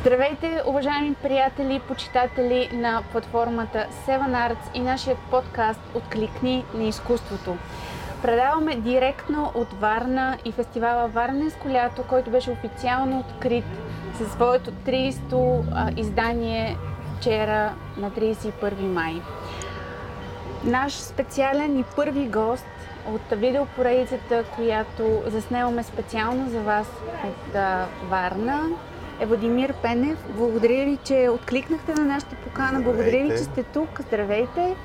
Здравейте, уважаеми приятели, почитатели на платформата Seven Arts и нашия подкаст Откликни на изкуството. Предаваме директно от Варна и фестивала Варненско лято, който беше официално открит със своето 30-то издание вчера на 31 май. Наш специален и първи гост от видеопоредицата, която заснемаме специално за вас от Варна, е Владимир Пенев. Благодаря ви, че откликнахте на нашата покана. Благодаря ви, че сте тук. Здравейте!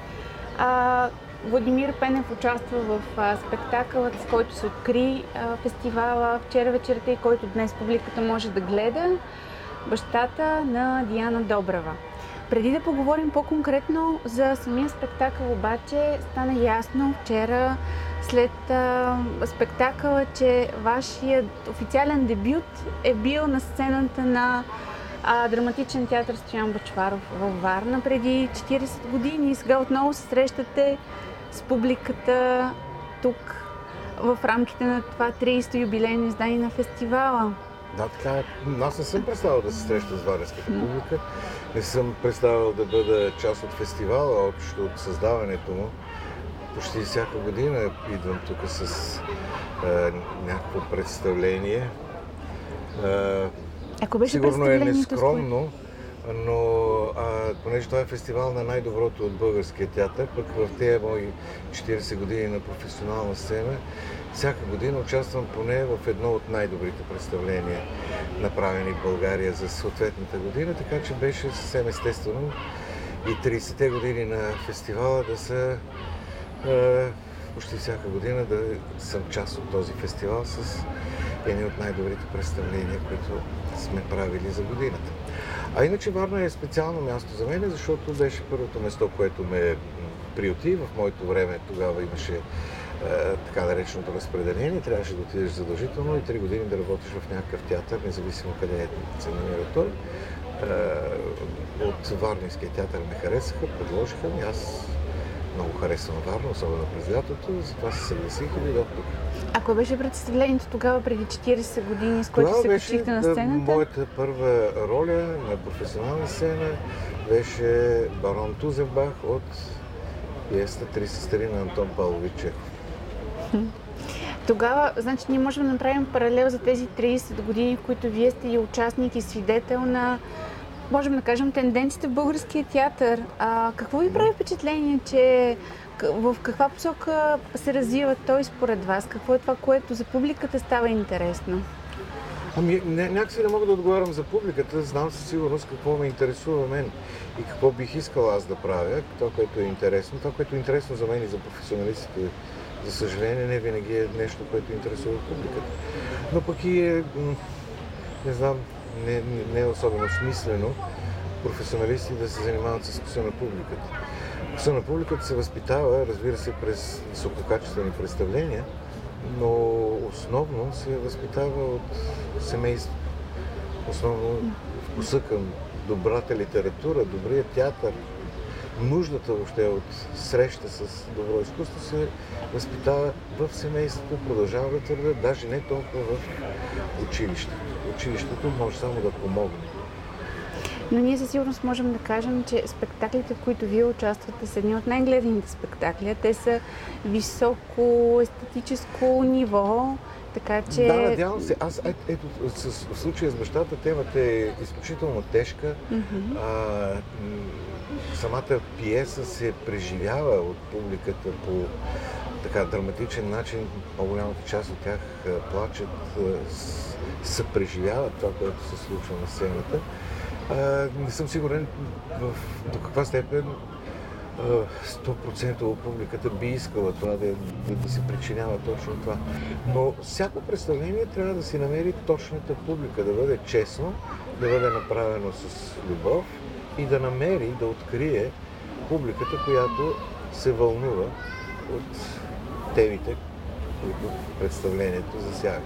А, Владимир Пенев участва в а, спектакълът, с който се откри а, фестивала вчера вечерта и който днес публиката може да гледа. Бащата на Диана Добрева. Преди да поговорим по-конкретно за самия спектакъл, обаче стана ясно вчера след а, спектакъла, че вашият официален дебют е бил на сцената на а, драматичен театър Стоян Бачваров във Варна преди 40 години и сега отново се срещате с публиката тук в рамките на това 30-то юбилейно издание на фестивала. Да, така. Аз не съм представил да се среща с варненската публика. Не съм представил да бъда част от фестивала, общо от създаването му почти всяка година идвам тук с а, някакво представление. А, Ако беше сигурно е нескромно, но а, понеже това е фестивал на най-доброто от българския театър, пък в тези мои 40 години на професионална сцена, всяка година участвам поне в едно от най-добрите представления, направени в България за съответната година, така че беше съвсем естествено и 30-те години на фестивала да са е, почти всяка година да съм част от този фестивал с едни от най-добрите представления, които сме правили за годината. А иначе Варна е специално място за мен, защото беше първото место, което ме приюти. В моето време тогава имаше е, така нареченото разпределение. Трябваше да отидеш задължително и три години да работиш в някакъв театър, независимо къде се намира той. Е, от Варнинския театър ме харесаха, предложиха ми. Аз много харесвам Варна, особено през лятото, затова се съгласих и дойдох тук. Ако беше представлението тогава преди 40 години, с което се качихте на сцената? Моята първа роля на професионална сцена беше барон Тузенбах от пиеста Три сестри на Антон Павлович Чехов. Тогава, значи, ние можем да направим паралел за тези 30 години, в които вие сте и участник и свидетел на можем да кажем, тенденциите в българския театър. А, какво ви прави впечатление, че в каква посока се развива той според вас? Какво е това, което за публиката става интересно? Ами, ня- някакси не мога да отговарям за публиката. Знам със сигурност какво ме интересува мен и какво бих искал аз да правя, това, което е интересно. Това, което е интересно за мен и за професионалистите, за съжаление, не винаги е нещо, което интересува публиката. Но пък и е, не знам, не, не е особено смислено професионалисти да се занимават с вкуса на публиката. Вкуса на публиката се възпитава, разбира се, през висококачествени представления, но основно се възпитава от семейство. Основно вкуса към добрата литература, добрия театър, нуждата въобще от среща с добро изкуство се възпитава в семейството, продължава да твърда, даже не толкова в училището. Училището може само да помогне. Но ние със сигурност можем да кажем, че спектаклите, в които вие участвате, са едни от най-гледаните спектакли. Те са високо естетическо ниво, така че... Да, надявам се. Аз, ето, ето с, в случая с бащата, темата е изключително тежка. Mm-hmm. А, самата пиеса се преживява от публиката по така драматичен начин. По-голямата част от тях плачат, съпреживяват това, което се случва на сцената. А, не съм сигурен в, до каква степен 100% публиката би искала това да, да, да се причинява точно това. Но всяко представление трябва да си намери точната публика, да бъде честно, да бъде направено с любов и да намери, да открие публиката, която се вълнува от темите, които представлението засяга.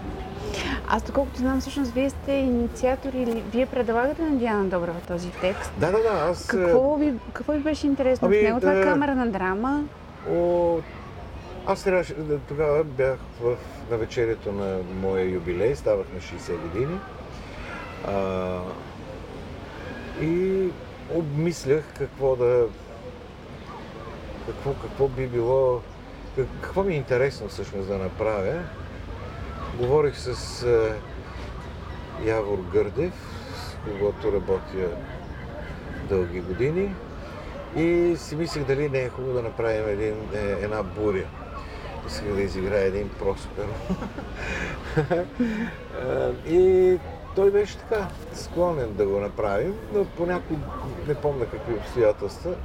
Аз доколкото знам, всъщност вие сте инициатор или вие предлагате на Диана Добрева този текст. Да, да, да. Аз... Какво ви, какво ви беше интересно ами, в него? Това е камера на драма? О, аз трябваше, тогава бях в, на вечерието на моя юбилей, ставах на 60 години. А, И обмислях какво да... Какво, какво би било... Какво ми е интересно всъщност да направя. Говорих с Явор Гърдев, с когото работя дълги години. И си мислех дали не е хубаво да направим един, е, една буря. Исках да изиграе един Проспер. и той беше така склонен да го направим, но по някои, не помня какви обстоятелства,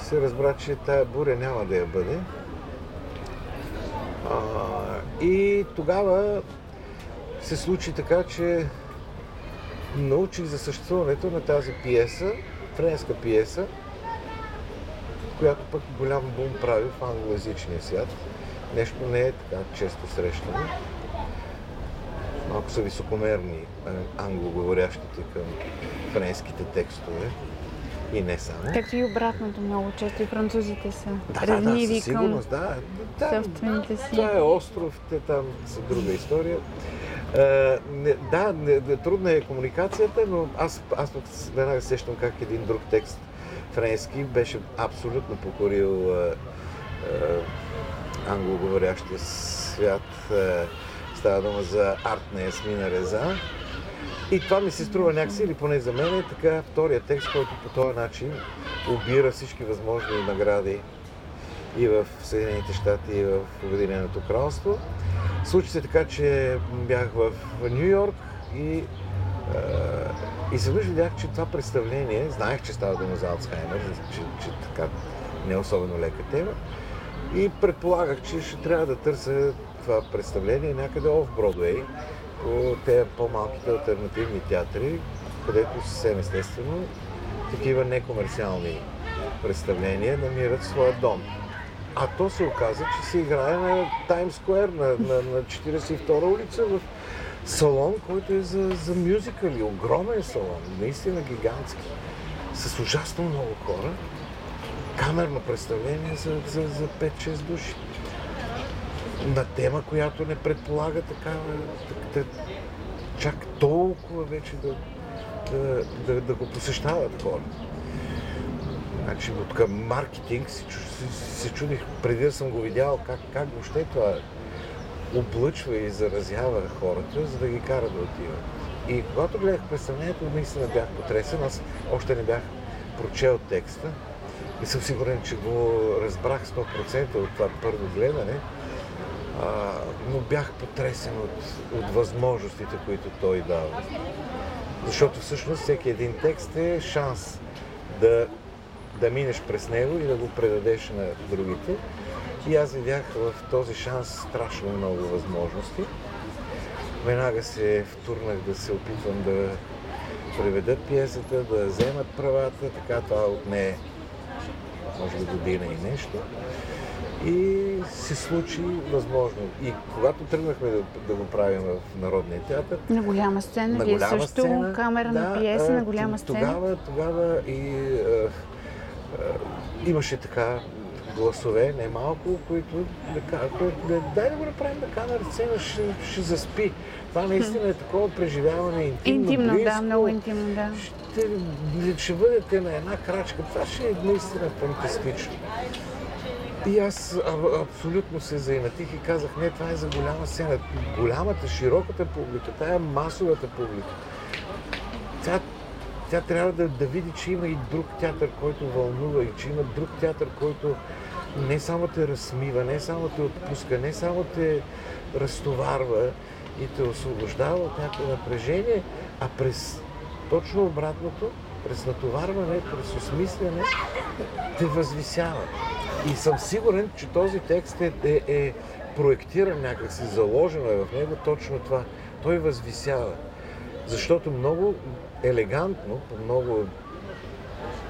се разбра, че тая буря няма да я бъде. А, и тогава се случи така, че научих за съществуването на тази пиеса, френска пиеса, която пък голям бум прави в англоязичния свят. Нещо не е така често срещано. Малко са високомерни англоговорящите към френските текстове. И не само. Както и обратното много често и французите са да, ревниви да, да, към да. собствените си. Това е остров, те там са друга история. Uh, не, да, не, трудна е комуникацията, но аз, аз веднага сещам как един друг текст френски беше абсолютно покорил uh, uh, англоговорящия свят. Uh, става дума за арт на Ясмина Реза. И това ми се струва някакси, или поне за мен е така втория текст, който по този начин обира всички възможни награди и в Съединените щати, и в Обединеното кралство. Случи се така, че бях в Нью Йорк и, и се видях, че това представление, знаех, че става дума за Алцхаймер, че, че така не е особено лека тема, и предполагах, че ще трябва да търся представление някъде в Бродвей, по тези по-малките альтернативни театри, където съвсем естествено такива некомерциални представления намират своя дом. А то се оказа, че се играе на Таймс Сквер, на, на, на 42-а улица, в салон, който е за, за мюзикали. Огромен салон, наистина гигантски. С ужасно много хора. Камерно представление за, за, за 5-6 души на тема, която не предполага такава, да, чак толкова вече да, да, да, да го посещават хора. Значи от към маркетинг си, си, се чудих, преди да съм го видял, как, как въобще това облъчва и заразява хората, за да ги кара да отиват. И когато гледах представлението, наистина бях потресен. Аз още не бях прочел текста. И съм сигурен, че го разбрах 100% от това първо гледане но бях потресен от, от възможностите, които той дава. Защото всъщност всеки един текст е шанс да, да минеш през него и да го предадеш на другите. И аз видях в този шанс страшно много възможности. Веднага се втурнах да се опитвам да преведат пиесата, да вземат правата, така това отне може би година и нещо. И се случи възможно. И когато тръгнахме да, да го правим в Народния театър. На голяма сцена, на вие голяма също сцена, камера да, на пиеса на голяма сцена. Тогава, тогава и а, а, имаше така гласове, не малко, които да кажат, дай да го направим на камера сцена, ще, ще заспи. Това наистина е такова преживяване интимно, интимно близко. да, много интимно, да. Ще, ще бъдете на една крачка. Това ще е наистина фантастично. И аз абсолютно се заинатих и казах, не, това е за голяма сцена. Голямата, широката публика, тая масовата публика. Тя, тя трябва да, да види, че има и друг театър, който вълнува и че има друг театър, който не само те разсмива, не само те отпуска, не само те разтоварва и те освобождава от някакво напрежение, а през точно обратното, през натоварване, през осмислене, те възвисява. И съм сигурен, че този текст е, е, е проектиран някакси, заложено е в него точно това. Той възвисява. Защото много елегантно, по много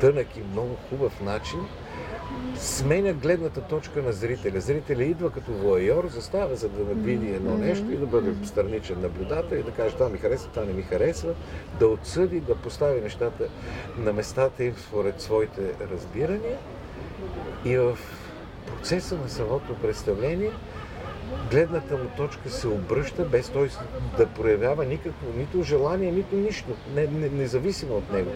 тънък и много хубав начин, сменя гледната точка на зрителя. Зрителя идва като воайор, застава за да види едно нещо и да бъде страничен наблюдател и да каже това ми харесва, това не ми харесва, да отсъди, да постави нещата на местата им според своите разбирания и в процеса на самото представление гледната му точка се обръща, без той да проявява никакво, нито желание, нито нищо, не, не, независимо от него.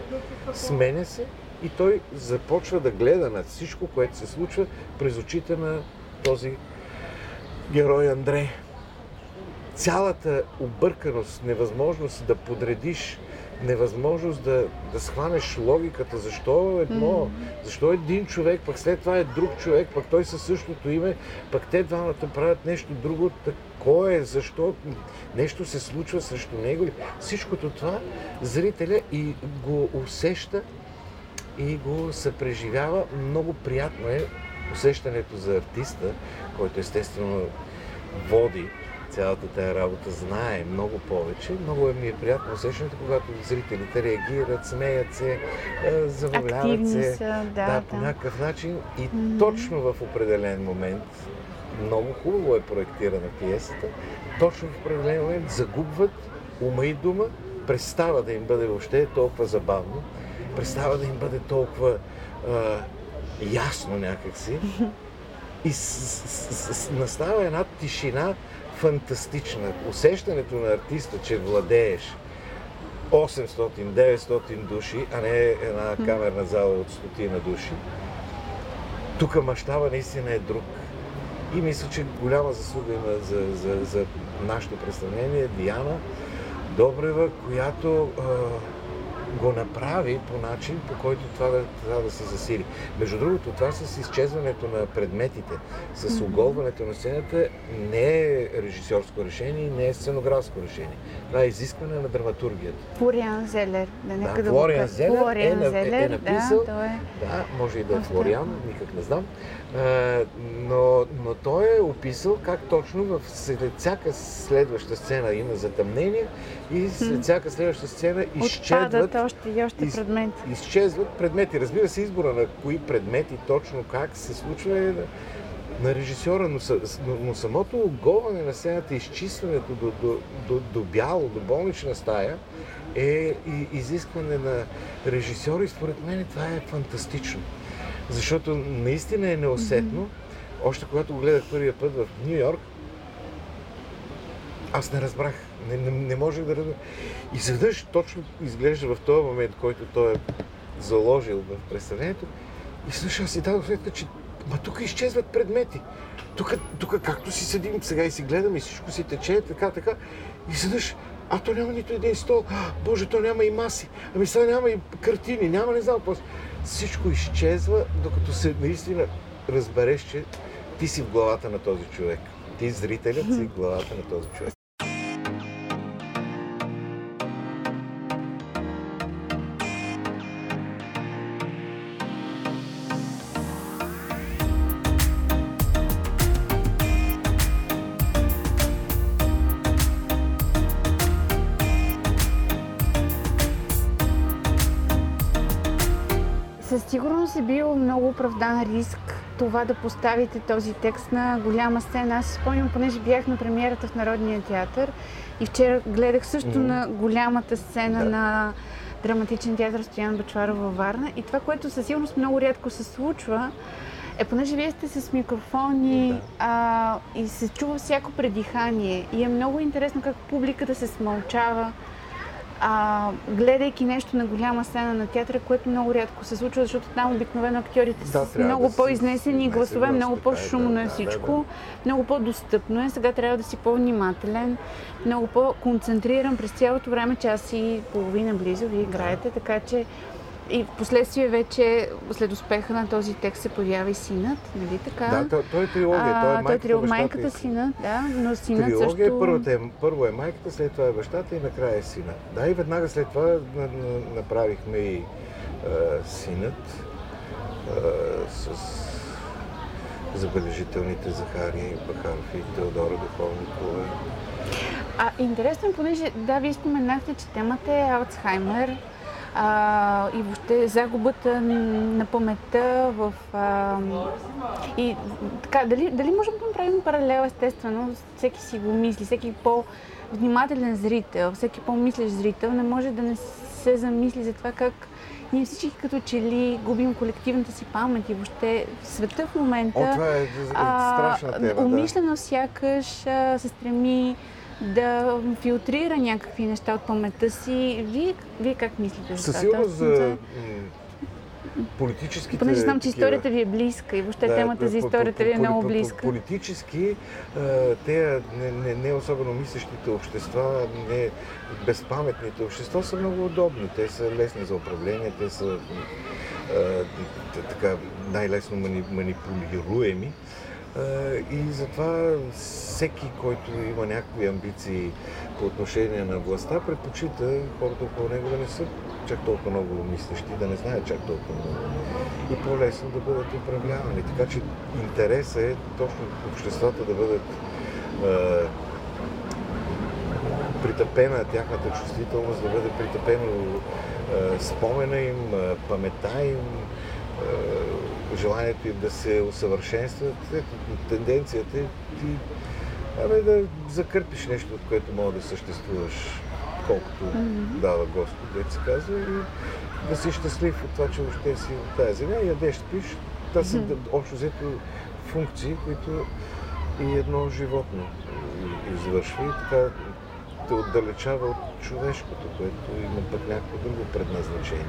Сменя се и той започва да гледа на всичко, което се случва през очите на този герой Андрей. Цялата обърканост, невъзможност да подредиш невъзможност да, да схванеш логиката, защо едно, mm. защо един човек, пък след това е друг човек, пък той със същото име, пък те двамата правят нещо друго, такое, защо нещо се случва срещу него. Всичкото това зрителя и го усеща и го съпреживява. Много приятно е усещането за артиста, който естествено води цялата тая работа знае много повече. Много е ми е приятно усещането, когато зрителите реагират, смеят се, забавляват се. Са, да, да, по някакъв начин. И mm-hmm. точно в определен момент, много хубаво е проектирана пиесата, точно в определен момент загубват ума и дума, престава да им бъде въобще толкова забавно, престава да им бъде толкова а, ясно някакси. И с, с, с, настава една тишина, фантастична. Усещането на артиста, че владееш 800-900 души, а не една камерна зала от стотина души, тук мащаба наистина е друг. И мисля, че голяма заслуга има за, за, за нашето представление Диана Добрева, която а, го направи по начин, по който това да, това да се засили. Между другото, това с изчезването на предметите, с оголването на сцената не е режисьорско решение, не е сценографско решение. Това е изискване на драматургията. Флориан Зелер. Да, нека да, да Флориан Зелер, Флориан е, Зелер, е написал. Да, той е... да, може и да е Флориан, никак не знам. А, но, но той е описал как точно в след всяка следваща сцена има затъмнение и след всяка следваща сцена изчезват, още и още из, предмети. изчезват предмети. Разбира се, избора на кои предмети точно как се случва е на, на режисьора, но, но, но самото оголване на сцената, изчистването до, до, до, до бяло, до болнична стая е и изискване на режисьора и според мен това е фантастично. Защото наистина е неусетно. Още когато го гледах първия път в Нью Йорк, аз не разбрах. Не, не, не можех да разбера. И изведнъж точно изглежда в този момент, който той е заложил в представлението. И слушай, аз си дадох сметка, че ма тук изчезват предмети. Тук, тук както си седим сега и си гледаме, и всичко си тече, така, така. И изведнъж, а то няма нито един стол. А, Боже, то няма и маси. Ами сега няма и картини, няма не знам какво. Всичко изчезва, докато се наистина разбереш, че ти си в главата на този човек. Ти, зрителят, си в главата на този човек. Риск това да поставите този текст на голяма сцена. Аз спомням, понеже бях на премиерата в Народния театър и вчера гледах също Мгм. на голямата сцена Да. на драматичен театър Стоян Бачваров във Варна. И това, което със сигурност много рядко се случва, е понеже вие сте с микрофони Да. а, и се чува всяко предихание. И е много интересно как публиката се смълчава, а, гледайки нещо на голяма сцена на театъра, което много рядко се случва, защото там обикновено актьорите Да, са много да по-изнесени изнесе гласове, глас, много е, по-шумно да, е да, всичко, да, много по-достъпно е. Сега трябва да си по-внимателен, много по-концентриран през цялото време, час и половина близо ви играете, така че и в последствие вече, след успеха на този текст, се появява и синът, нали така? Да, той, той е трилогия. той е А, майката, трил- бащата майката и сина, да, но синът Трилогия също... първата е, първо е майката, след това е бащата и накрая е сина. Да, и веднага след това на, на, направихме и а, синът а, с забележителните Захари Бахаров и Теодора Духовникова. А интересно, е, понеже, да, вие споменахте, че темата е Алцхаймер. А, и въобще загубата на паметта в... А, и така, дали, дали можем да направим паралел, естествено, всеки си го мисли, всеки по-внимателен зрител, всеки по-мислещ зрител не може да не се замисли за това как ние всички като че ли губим колективната си памет и въобще света в момента О, това е, страшна тема, умишлено да. сякаш се стреми да филтрира някакви неща от паметта си. Вие, вие как мислите за това? Със сигурност за политическите... Понеже знам, че историята ви е близка и въобще да, темата за историята ви е много близка. Политически, те не, не, не особено мислещите общества, не безпаметните общества са много удобни. Те са лесни за управление, те са така най-лесно манипулируеми. И затова всеки, който има някакви амбиции по отношение на властта, предпочита хората около него да не са чак толкова много мислещи, да не знаят чак толкова много и по-лесно да бъдат управлявани. Така че интересът е точно обществата да бъдат е, притъпена тяхната чувствителност, да бъде притъпено е, спомена им, е, памета им, е, желанието им да се усъвършенстват. Ето, тенденцията е ти абе, да закърпиш нещо, от което мога да съществуваш колкото mm-hmm. дава Господ, да се казва, и да си щастлив от това, че въобще си от тази земя, ядеш, спиш. Това са mm-hmm. общо взето функции, които и едно животно извършва и така те отдалечава от човешкото, което има пък някакво друго предназначение.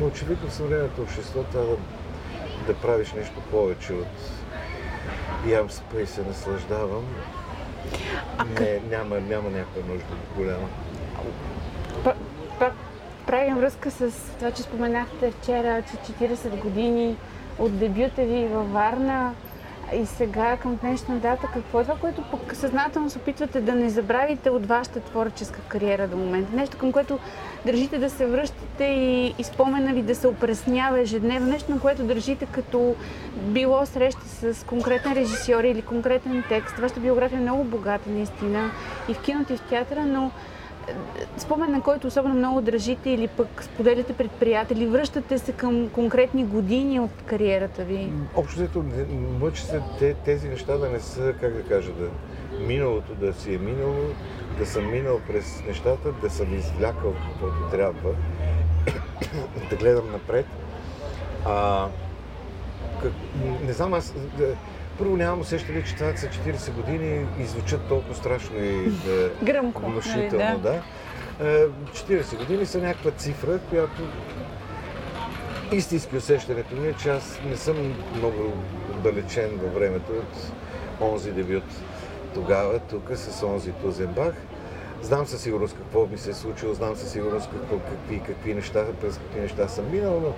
Но очевидно в съвременното общество трябва да, да правиш нещо повече от ям спа и се наслаждавам. А не, няма, няма някаква нужда голяма. Правим връзка с това, че споменахте вчера, че 40 години от дебюта ви във Варна и сега към днешна дата, какво е това, което пък съзнателно се опитвате да не забравите от вашата творческа кариера до момента? Нещо към което държите да се връщате и, и спомена ви да се опреснява ежедневно, нещо на което държите като било среща с конкретен режисьор или конкретен текст. Вашата биография е много богата наистина и в киното и в театъра, но спомен, на който особено много държите или пък споделяте пред приятели, връщате се към конкретни години от кариерата ви? Общо взето, мъчи се тези неща да не са, как да кажа, да миналото да си е минало, да съм минал през нещата, да съм извлякал каквото трябва, да гледам напред. А, как, не знам, аз първо нямам усещане, че това са 40 години и звучат толкова страшно и да, Гръмко, внушително. Нали, да. 40 години са някаква цифра, която истински усещането ми е, че аз не съм много далечен във времето от онзи дебют тогава, тук с онзи Тузенбах. Знам със сигурност какво ми се е случило, знам със сигурност какво, какви, какви неща, през какви неща съм минал, но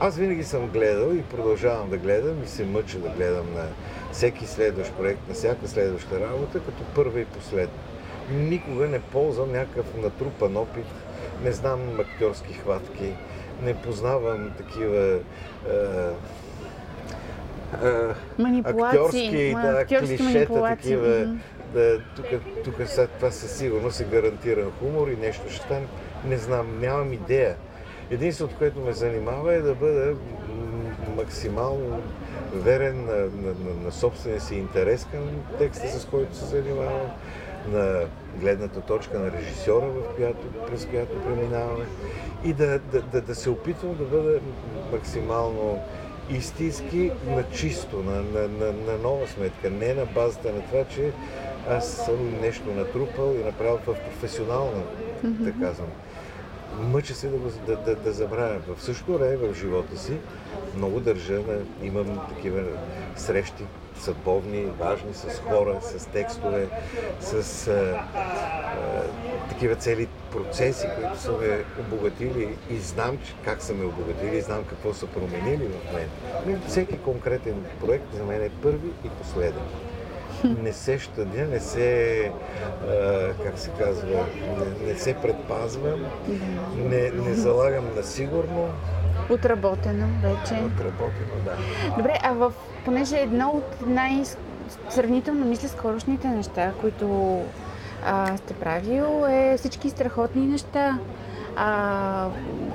аз винаги съм гледал и продължавам да гледам и се мъча да гледам на всеки следващ проект, на всяка следваща работа, като първа и последна. Никога не ползвам някакъв натрупан опит, не знам актьорски хватки, не познавам такива е, е, актьорски, да, клишета, такива. Да, тук, тук сега това със сигурност е гарантиран хумор и нещо ще стане. Не знам, нямам идея. Единственото, което ме занимава е да бъда максимално верен на, на, на, на собствения си интерес към текста, с който се занимавам, на гледната точка на режисьора, в която, през която преминаваме и да, да, да, да се опитвам да бъда максимално истински на чисто, на, на, на, на нова сметка, не на базата на това, че аз съм нещо натрупал и направил в професионална, mm-hmm. да казвам. Мъча се да, да, да, да забравя. В същото време в живота си много държа на... Имам такива срещи съдбовни, важни, с хора, с текстове, с а, а, такива цели процеси, които са ме обогатили и знам как са ме обогатили и знам какво са променили в мен. Всеки конкретен проект за мен е първи и последен. Не се щадя, не се, а, как се казва, не, не се предпазвам, не, не залагам на сигурно, Отработено вече. Отработено, да. Добре, а в, понеже едно от най-сравнително, мисля, скорошните неща, които а, сте правил, е всички страхотни неща. а,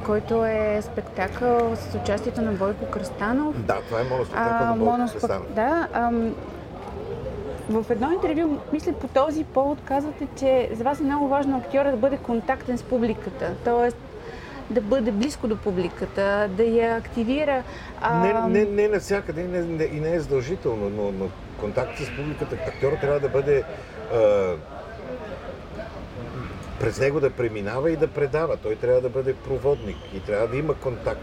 който е спектакъл с участието на Бойко Кръстанов. Да, това е моноспектакъл на Бойко моноспек... Кръстанов. Да, ам, в едно интервю, мисля по този повод, казвате, че за вас е много важно актьора да бъде контактен с публиката. Тоест, да бъде близко до публиката, да я активира. А... Не, не, не навсякъде не, не, и не е задължително, но, но контакт с публиката, актьора трябва да бъде а, през него да преминава и да предава. Той трябва да бъде проводник и трябва да има контакт.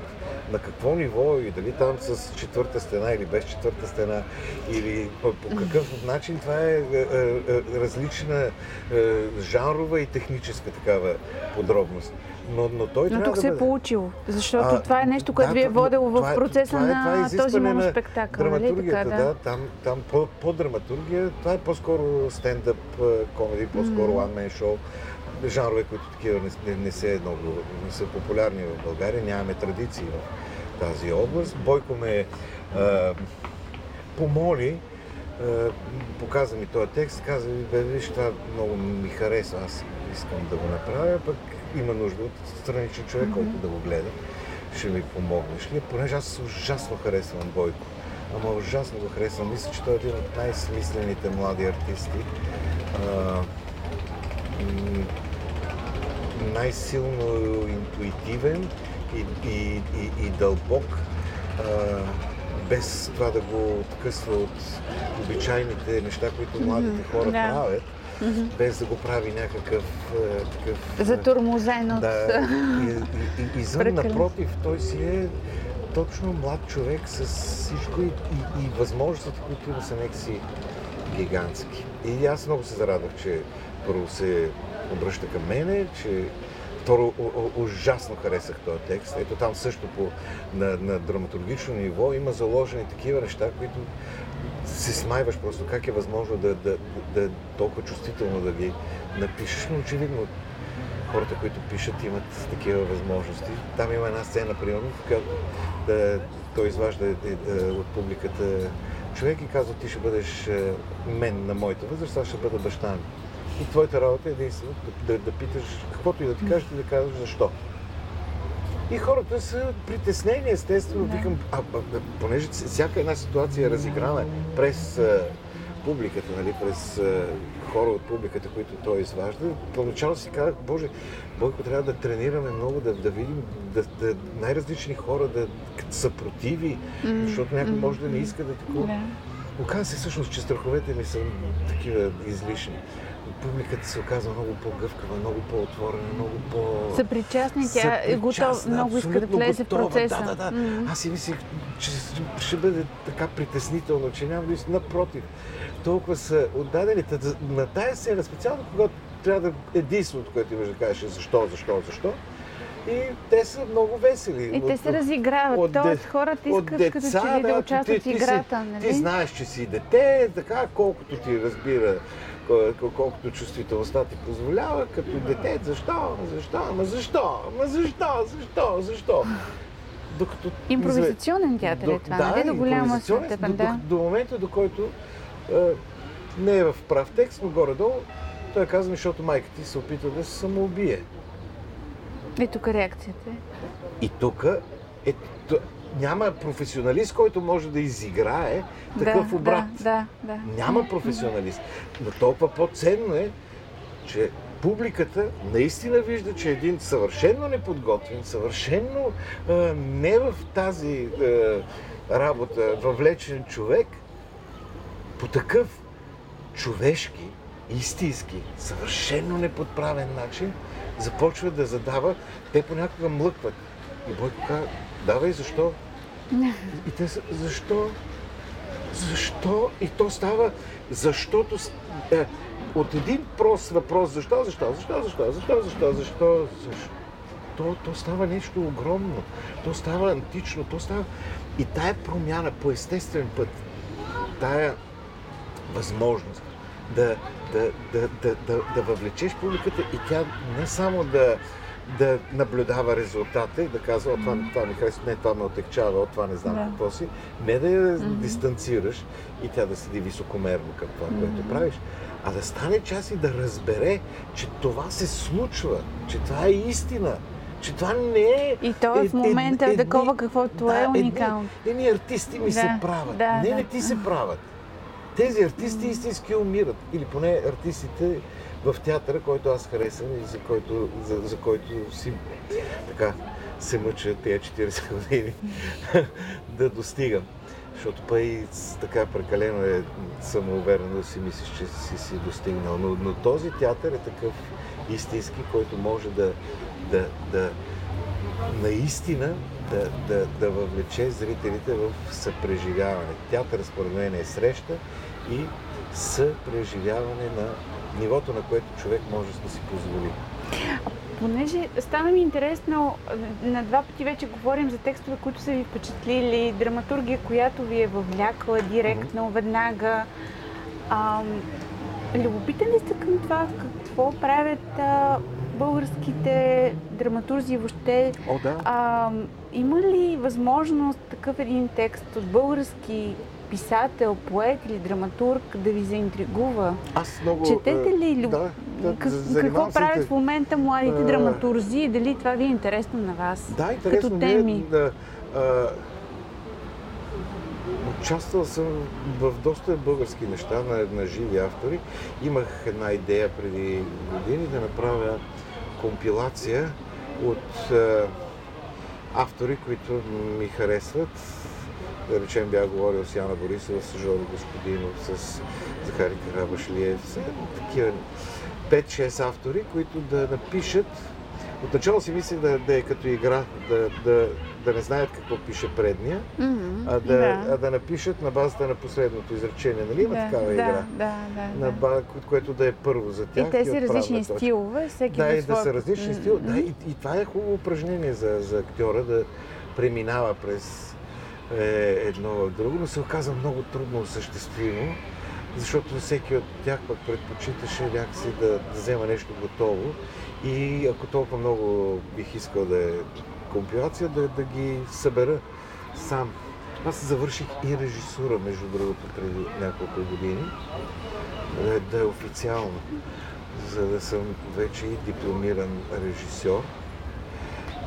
На какво ниво и дали там с четвърта стена или без четвърта стена или по, по какъв начин, това е, е, е, е различна е, жанрова и техническа такава подробност. Но, но той но тук да се бъде... е получил, защото а, това е нещо, което да, ви е водило в процеса това е, това е, това е на този моноспектакъл. На нали така, да? да там, там по, по драматургия, това е по-скоро стендъп комеди, по-скоро one-man show жанрове, които такива не, не, не, се много, не са популярни в България, нямаме традиции в тази област. Бойко ме а, помоли, а, показа ми този текст, каза ми, бе, виж, това много ми харесва, аз искам да го направя, пък има нужда от страничен човек, mm-hmm. който да го гледа. Ще ми помогнеш ли? Понеже аз ужасно харесвам Бойко. Ама ужасно го харесвам. Мисля, че той е един от най-смислените млади артисти. А, най-силно интуитивен и, и, и, и дълбок, а, без това да го откъсва от обичайните неща, които младите хора да. правят. Mm-hmm. без да го прави някакъв такъв... Затурмозен от... Да, и, и, и, извън, напротив, той си е точно млад човек с всичко и, и, и възможностите, които има са някакси гигантски. И аз много се зарадвах, че първо се обръща към мене, че Второ, ужасно харесах този текст. Ето там също по, на, на драматургично ниво има заложени такива неща, които се смайваш просто. Как е възможно да, да, да, да толкова чувствително да ги напишеш, но очевидно хората, които пишат, имат такива възможности. Там има една сцена, примерно, в която да, той изважда от публиката човек и казва, ти ще бъдеш мен на моята възраст, аз ще бъда баща ми. И твоята работа е единствено да, да, да питаш каквото и да ти кажеш, и да кажеш защо. И хората са притеснени, естествено. Да. Викам, а, а, понеже всяка една ситуация е разиграна през а, публиката, нали, през а, хора от публиката, които той изважда, поначало си казах, Боже, Бойко, трябва да тренираме много, да, да видим да, да, най-различни хора, да съпротиви, mm. защото някой може да не иска да такова. Да. Оказва се всъщност, че страховете ми са такива излишни публиката се оказва много по-гъвкава, много по-отворена, много по... Съпричастни, тя е готова, много иска да влезе в процеса. Да, да, да. Mm-hmm. Аз си мислих, че ще бъде така притеснително, че няма да напротив. Толкова са отдадени. На тая сцена, специално когато трябва да единственото, което имаш да кажеш е защо, защо, защо, и те са много весели. И те се разиграват. От, Тоест хората искат деца, като че да, да участват в играта. Ти, нали? ти знаеш, че си дете, така колкото ти разбира колкото чувствителността ти позволява, като дете, защо, защо, ама защо, ама защо, защо, защо. Докато, Импровизационен театър е това, да, нали? До голяма степен, да. До, до, момента, до който е, не е в прав текст, но горе-долу, той казва, защото майка ти се опитва да се самоубие. И тук реакцията е. И тук е, няма професионалист, който може да изиграе такъв да, обрат. Да, да, да. Няма професионалист. Но толкова по-ценно е, че публиката наистина вижда, че един съвършенно неподготвен, съвършенно а, не в тази а, работа въвлечен човек, по такъв човешки, истински, съвършенно неподправен начин, започва да задава, те понякога млъкват. И Бойко казва, давай, защо? И те са, защо? Защо? И то става, защото е, от един прост въпрос, защо, защо, защо, защо, защо, защо, защо, защо, то, то става нещо огромно, то става антично, то става... И тая промяна по естествен път, тая възможност да, да, да, да, да, да въвлечеш публиката и тя не само да, да наблюдава резултата и да казва, о, това, mm-hmm. това ми харесва, не, това ме отекчава, о, това не знам yeah. какво си. Не да я mm-hmm. дистанцираш и тя да седи високомерно към това, mm-hmm. което правиш, а да стане част и да разбере, че това се случва, че това е истина, че това не е... И то е, в момента е, такова, каквото да, е уникално. Едни, едни артисти ми да, се правят. Да, не, да. не ти се правят. Тези артисти истински умират. Или поне артистите в театъра, който аз харесвам и за който, за, за който си така се мъча тези 40 години да достигам. Защото па и така прекалено е самоуверено да си мислиш, че си си достигнал. Но, но този театър е такъв истински, който може да, да, да наистина да, да, да въвлече зрителите в съпреживяване. Театър според мен е среща и съпреживяване на нивото, на което човек може да си позволи. Понеже стана ми интересно, на два пъти вече говорим за текстове, които са ви впечатлили, драматургия, която ви е въвлякла директно, mm-hmm. веднага. А, любопитен ли сте към това, какво правят а, българските драматурзи въобще? О, да. а, има ли възможност такъв един текст от български писател, поет или драматург да ви заинтригува? Аз много... Четете е, ли? Люб... Да, да, как, какво правят в момента младите а... драматурзи и дали това ви е интересно на вас? Да, интересно като теми. Е, да, а... Участвал съм в доста български неща на, на живи автори. Имах една идея преди години да направя компилация от а, автори, които ми харесват да речем бях говорил с Яна Борисова, с Жоро Господинов, с Захари Карабашлиев, с такива 5-6 автори, които да напишат Отначало си мислех да, да е като игра, да, да, да не знаят какво пише предния, mm-hmm, а, да, да. а да напишат на базата на последното изречение. Нали има да, такава да, игра? Да, да, на база, което да е първо за тях. И тези различни точка. стилове, всеки Да, и да са различни mm-hmm. стилове. Да, и, и това е хубаво упражнение за, за актьора да преминава през е едно друго, но се оказа много трудно осъществимо, защото всеки от тях пък предпочиташе някакси да, да взема нещо готово и ако толкова много бих искал да е компилация, да, да ги събера сам. Аз завърших и режисура, между другото, преди няколко години, да, е, да е официално, за да съм вече и дипломиран режисьор.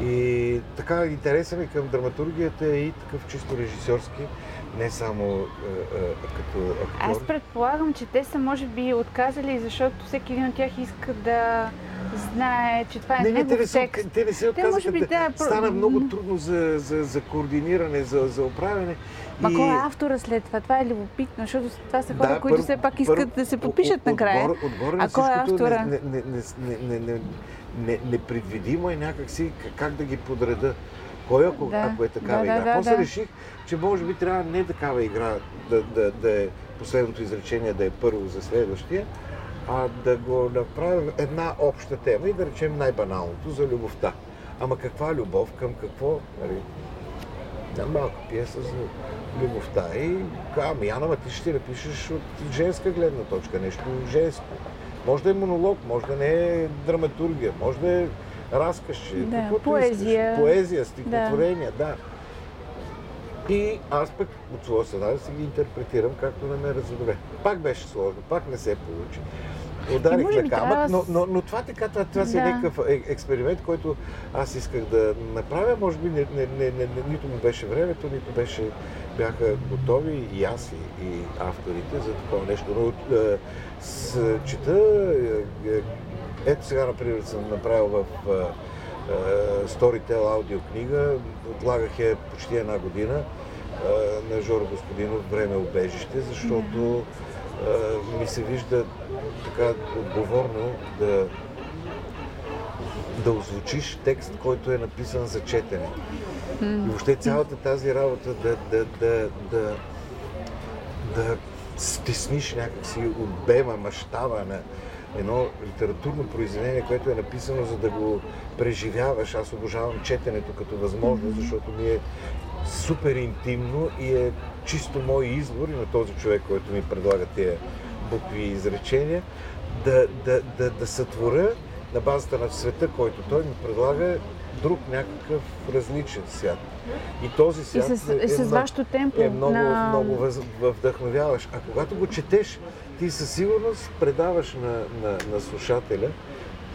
И така интересен е към драматургията е и такъв чисто режисьорски, не само а, а, като актьор. Аз предполагам, че те са може би отказали, защото всеки един от тях иска да знае, че това е не, негов не, те текст. Те не се отказаха. Би, да, стана много трудно за, за, за координиране, за, за оправяне. Ма и... кой е автора след това? Това е любопитно, защото това са хора, да, които пър, все пак искат пър, да се подпишат накрая. Отгоре, отгоре а кой е автора? Не, не, не, не, не, не, непредвидимо е някакси как да ги подреда. Кой ако, да, ако е такава да, игра? Да, После да. реших, че може би трябва не такава игра да, да, да е последното изречение да е първо за следващия, а да го направим една обща тема и да речем най-баналното за любовта. Ама каква любов към какво? Нали? малка пиеса за любовта. И ами Яна, ти ще напишеш от женска гледна точка, нещо женско. Може да е монолог, може да не е драматургия, може да е разказ, да, поезия. Искаш. Поезия, стихотворения, да. да. И аз пък от своя страна да си ги интерпретирам както не ме разбере. Пак беше сложно, пак не се получи. Ударих на камък, но, но, но това така, това, това да. си е някакъв е, експеримент, който аз исках да направя. Може би не, не, не, не, нито му беше времето, нито беше, бяха готови и аз и, и авторите за такова нещо. Но е, с, чета, е, е, ето сега, например, съм направил в е, е, Storytel аудиокнига, отлагах я почти една година е, на Жоро Господинов Време обежище, защото ми се вижда така отговорно да, да озвучиш текст, който е написан за четене. И въобще цялата тази работа да, да, да, да, да стесниш някакси обема, мащаба на едно литературно произведение, което е написано за да го преживяваш. Аз обожавам четенето като възможност, защото ми е супер интимно и е чисто мой избор и на този човек, който ми предлага тези букви и изречения, да, да, да, да сътворя на базата на света, който той ми предлага, друг някакъв различен свят. И този свят и с, е, с вашето темпо е много, на... много вдъхновяваш. А когато го четеш, ти със сигурност предаваш на, на, на слушателя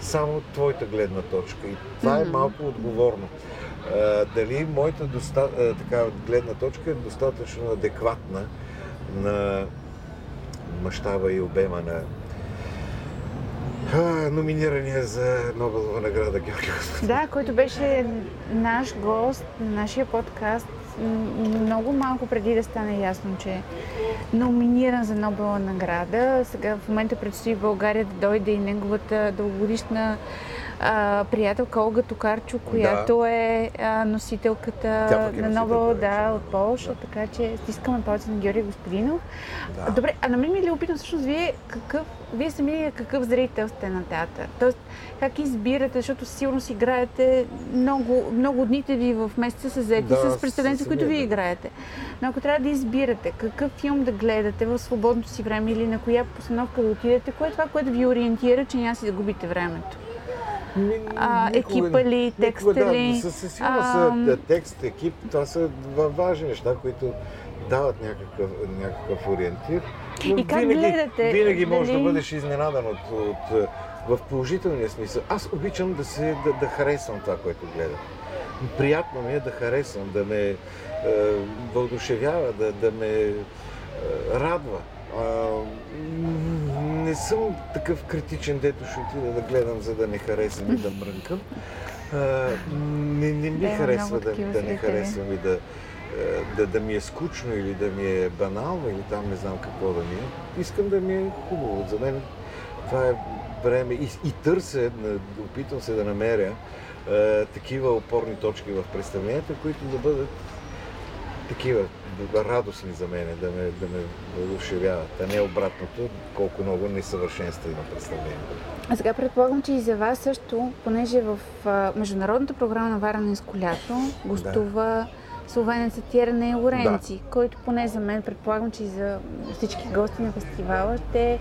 само твоята гледна точка. И това е малко отговорно. Дали моята доста, а, така, гледна точка е достатъчно адекватна на мащаба и обема на а, номинирания за Нобелова награда Георги Да, който беше наш гост на нашия подкаст много малко преди да стане ясно, че е номиниран за Нобелова награда. Сега в момента предстои България да дойде и неговата дългогодишна а, приятелка Олга Токарчо, която да. е а, носителката е на Нобел да, от Полша, да. така че стискаме палци на Георги Господинов. Да. Добре, а на мен ми е любопитно всъщност вие какъв, вие сами какъв зрител сте на театър? Тоест, как избирате, защото сигурно си играете много, много дните ви в месеца са заети да, с представленията, които ви играете. Но ако трябва да избирате какъв филм да гледате в свободното си време или на коя постановка да отидете, кое е това, което ви ориентира, че няма си да губите времето? А, екипа ли, текста да, ли? Със сигурност са текст, екип, това са важни неща, които дават някакъв, някакъв ориентир. Но и как винаги, гледате? Винаги можеш да бъдеш изненадан от, от, в положителния смисъл. Аз обичам да, се, да, да харесвам това, което гледам. Приятно ми е да харесвам, да ме е, вълдушевява, да, да ме е, радва. А, не съм такъв критичен, дето ще отида да гледам, за да не харесвам и да мрънкам. А, не, не ми да, харесва да, да не харесвам и да, да, да ми е скучно или да ми е банално или там не знам какво да ми е. Искам да ми е хубаво. За мен това е време и, и търся, опитвам се да намеря е, такива опорни точки в представленията, които да бъдат такива радостни за мен, да ме, да ме въодушевяват, а не обратното, колко много несъвършенства има представление. А сега предполагам, че и за вас също, понеже в Международната програма на Варненско лято гостува да. словенецът Тиране Лоренци, да. който поне за мен, предполагам, че и за всички гости на фестивала ще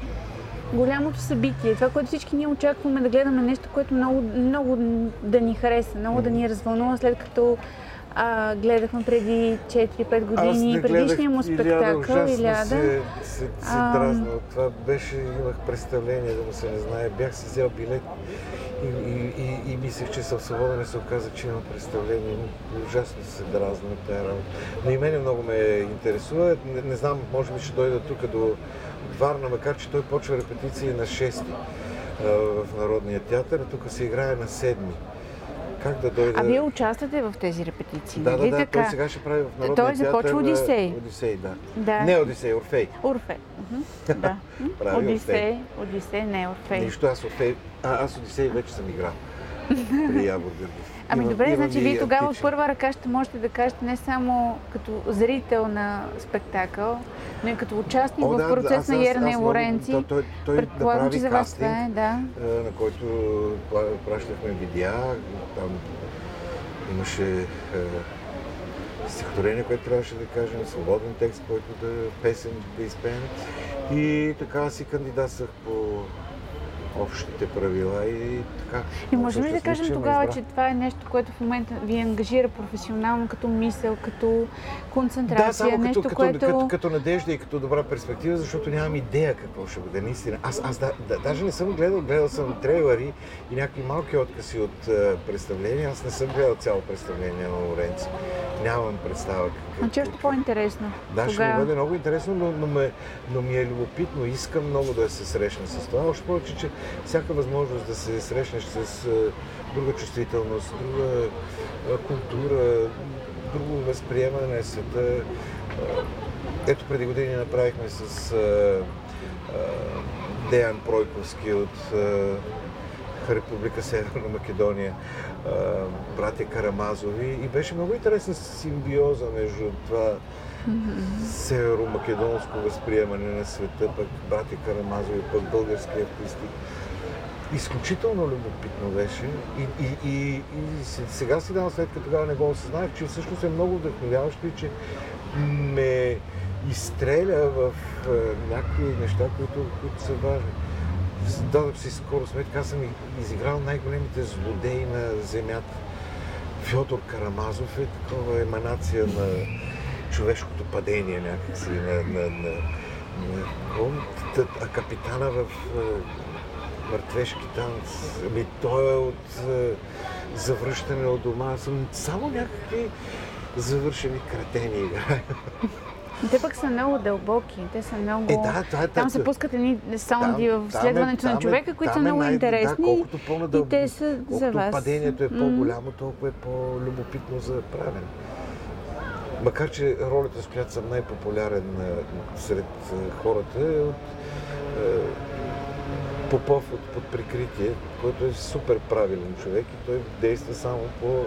голямото събитие. Това, което всички ние очакваме да гледаме нещо, което много, много да ни хареса, много да ни развълнува, след като а, гледахме преди 4-5 години предишния му спектакъл Иляда. Се, се, се а... дразна от това. Беше, имах представление, да му се не знае. Бях си взел билет и, и, и, и мислех, че съм свободен и се оказа, че имам представление. Ужасно се дразна от тази работа. Но и мене много ме интересува. Не, не знам, може би ще дойда тук до Варна, макар че той почва репетиции на 6 в Народния театър, а тук се играе на 7 как да дойде... А вие участвате в тези репетиции, да, нали да, да, той сега ще прави в Народния Той започва Одисей. Одисей, да. да. Не Одисей, Орфей. Орфей. да. прави Одисей, Одисей, не Орфей. Нищо, аз Орфей, а, аз Одисей вече съм играл. При Явор Гърдев. Ами добре, има значи вие тогава от първа ръка ще можете да кажете не само като зрител на спектакъл, но и като участник О, в процес на Ерне Лоренци. Той, той, той Предполагам, че за вас това е, да. На който пращахме видеа, там имаше е, стихотворение, което трябваше да кажем, свободен текст, който да песен да изпеем. И така си кандидатствах по общите правила и така. И можем ли да кажем тогава, че това е нещо, което в момента ви ангажира професионално като мисъл, като концентрация, да, само нещо, като, което... Като, като, като надежда и като добра перспектива, защото нямам идея какво ще бъде наистина. Аз, аз да, да, даже не съм гледал, гледал съм трейлери и някакви малки откази от uh, представления. Аз не съм гледал цяло представление на Лоренци. Нямам представа. Как, значи още по-интересно. Да, ще ми бъде много интересно, но, но, ме, но ми е любопитно. Искам много да се срещна с това. Още повече, че всяка възможност да се срещнеш с друга чувствителност, друга култура, друго възприемане на света. Ето преди години направихме с Деян Пройковски от Република Северна Македония, братя Карамазови и беше много интересна симбиоза между това северо-македонско възприемане на света, пък братя Карамазови, пък български артисти. Изключително любопитно беше и, и, и, и сега си давам след като тогава не го осъзнах, че всъщност е много вдъхновяващо и че ме изстреля в е, някакви неща, които, които са важни. Дадох си скоро сметка, аз съм изиграл най-големите злодеи на земята. Фьодор Карамазов е такова еманация на човешкото падение някакси, на, на, на, на, а капитана в мъртвешки танц. Ами той е от е, завръщане от дома. Съм само някакви завършени кретени играя. Те пък са много дълбоки, те са много... Е, да, това е Там се пускат едни сонди в следването на човека, които са много най- интересни. Да, колкото по-надълбо, и те са за вас. падението е по-голямо, толкова е по-любопитно за правене. Макар, че ролята, с която съм най-популярен сред хората е от Попов от под прикритие, който е супер правилен човек и той действа само по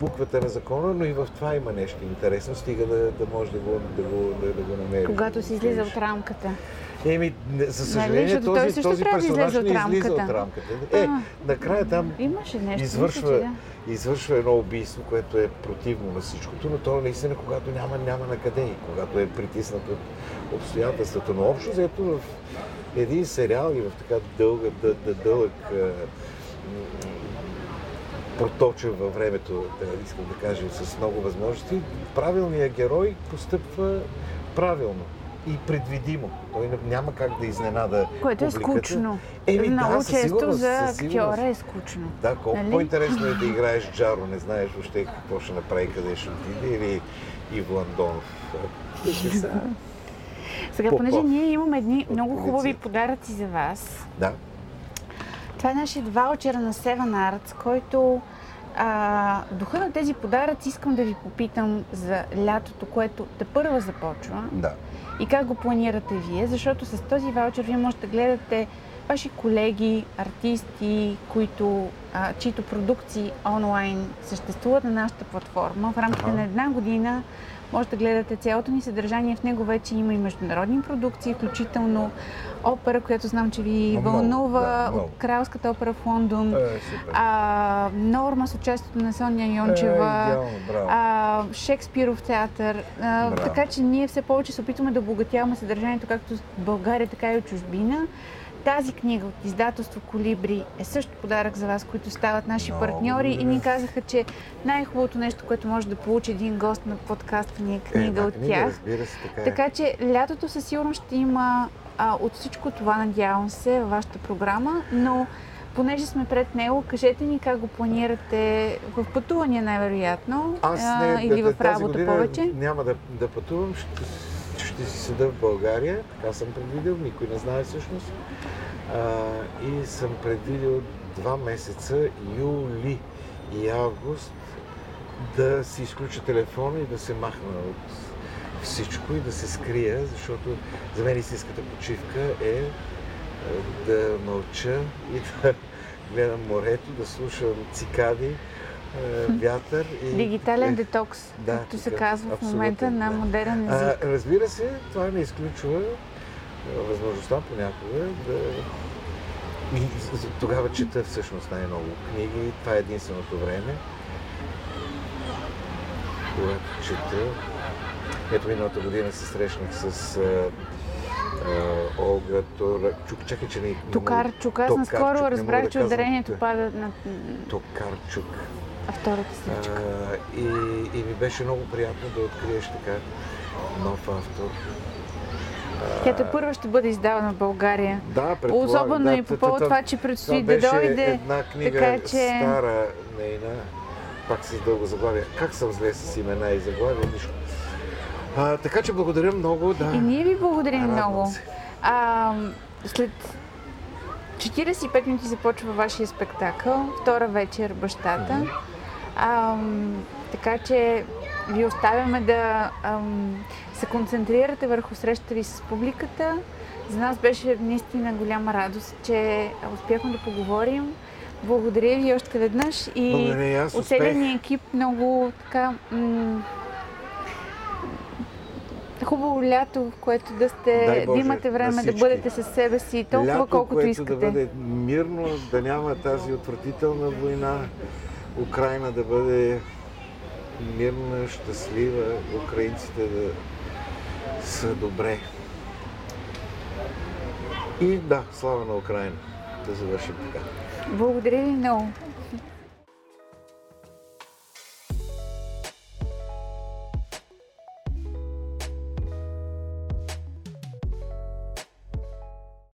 буквата на закона, но и в това има нещо интересно, стига да, да може да го, да го, да, да го намериш. Когато си излиза от рамката. Еми, за съжаление, защото той този, този да персонаж не излиза от рамката. Е, А. накрая там Имаше нещо. извършва, мисля, че извършва едно убийство, което е противно на всичкото, но то наистина, когато няма, няма на къде и когато е притиснат от обстоятелствата. Но общо взето в един сериал и в така дълъг, дъ, дъ, дълъг м, проточен във времето, да, искам да кажа, с много възможности, правилният герой постъпва правилно и предвидимо. Той няма как да изненада да. Което е публиката. скучно. Еми, Много да, често за актьора е скучно. Да, колко Нали? по-интересно е да играеш Джаро, не знаеш въобще какво ще направи, къде ще отиде, или Иво Андонов. Сега, Попов. понеже ние имаме едни много хубави подаръци за вас. Да, Това е нашият ваучер на Seven Arts, който а, духа на тези подаръци искам да ви попитам за лятото, което те първа започва да. И как го планирате вие, защото с този ваучер вие можете да гледате ваши колеги, артисти, които, а, чието продукции онлайн съществуват на нашата платформа. В рамките Аха. на една година може да гледате цялото ни съдържание. В него вече има и международни продукции, включително опера, която знам, че ви вълнува да, от. Кралската опера в Лондон. Е. А, Норма с участието на Соня Йончева. Е. А, Шекспиров театър. А, така че ние все повече се опитваме да обогатяваме съдържанието както в България, така и от чужбина. Тази книга от издателство Колибри е също подарък за вас, които стават наши Много партньори и благодаря. ни казаха, че най-хубавото нещо, което може да получи един гост на подкаста ни е книга Една от книга, тях. Разбира се, така, е. Така че лятото със сигурност ще има а, от всичко това, надявам се, във вашата програма, но понеже сме пред него, кажете ни как го планирате в пътувания най-вероятно Аз а, не, или да, в тази работа година повече. няма да, да пътувам, ще, ще си седа в България, така съм предвидел, никой не знае всъщност. А, и съм предвидел два месеца, юли и август, да си изключа телефона и да се махна от всичко и да се скрия, защото за мен истинската почивка е е, да мълча и да гледам морето, да слушам цикади, вятър и... Дигитален е, детокс, да, както се казва в момента на модерен А, език. разбира се, това не изключва а, възможността понякога да... И Тогава чета всъщност най-много книги. Това е единственото време, когато чета. Ето миналата година се срещнах с а, а, Олга Тора... Чук, чакай, че не... Токарчук, аз наскоро разбрах, че ударението Да. пада на Токарчук. А, втората стричка. А, и, и ми беше много приятно да откриеш така нов автор. Тя те първа ще бъде издавана в България. Да, предполагам. Особено да, и по повод това, че предстои да дойде. една книга така че- стара нейна, пак с дълго заглавие. Как съм зле с имена и заглавия, нищо. А, така че благодаря много, да. И ние ви благодарим Радвам много. се. А, след 45 минути започва вашия спектакъл, втора вечер бащата. А, така че ви оставяме да ам, се концентрирате върху срещата ви с публиката. За нас беше наистина голяма радост, че успяхме да поговорим. Благодаря ви още веднъж и от ни екип много така м- хубаво лято, в което да, сте, Дай да Боже, имате време да бъдете със себе си толкова Лято, колкото което искате. да бъде мирно, да няма тази отвратителна война, Украина да бъде мирна, щастлива, украинците да са добре. И да, слава на Украина. Да завършим така. Благодаря ви много.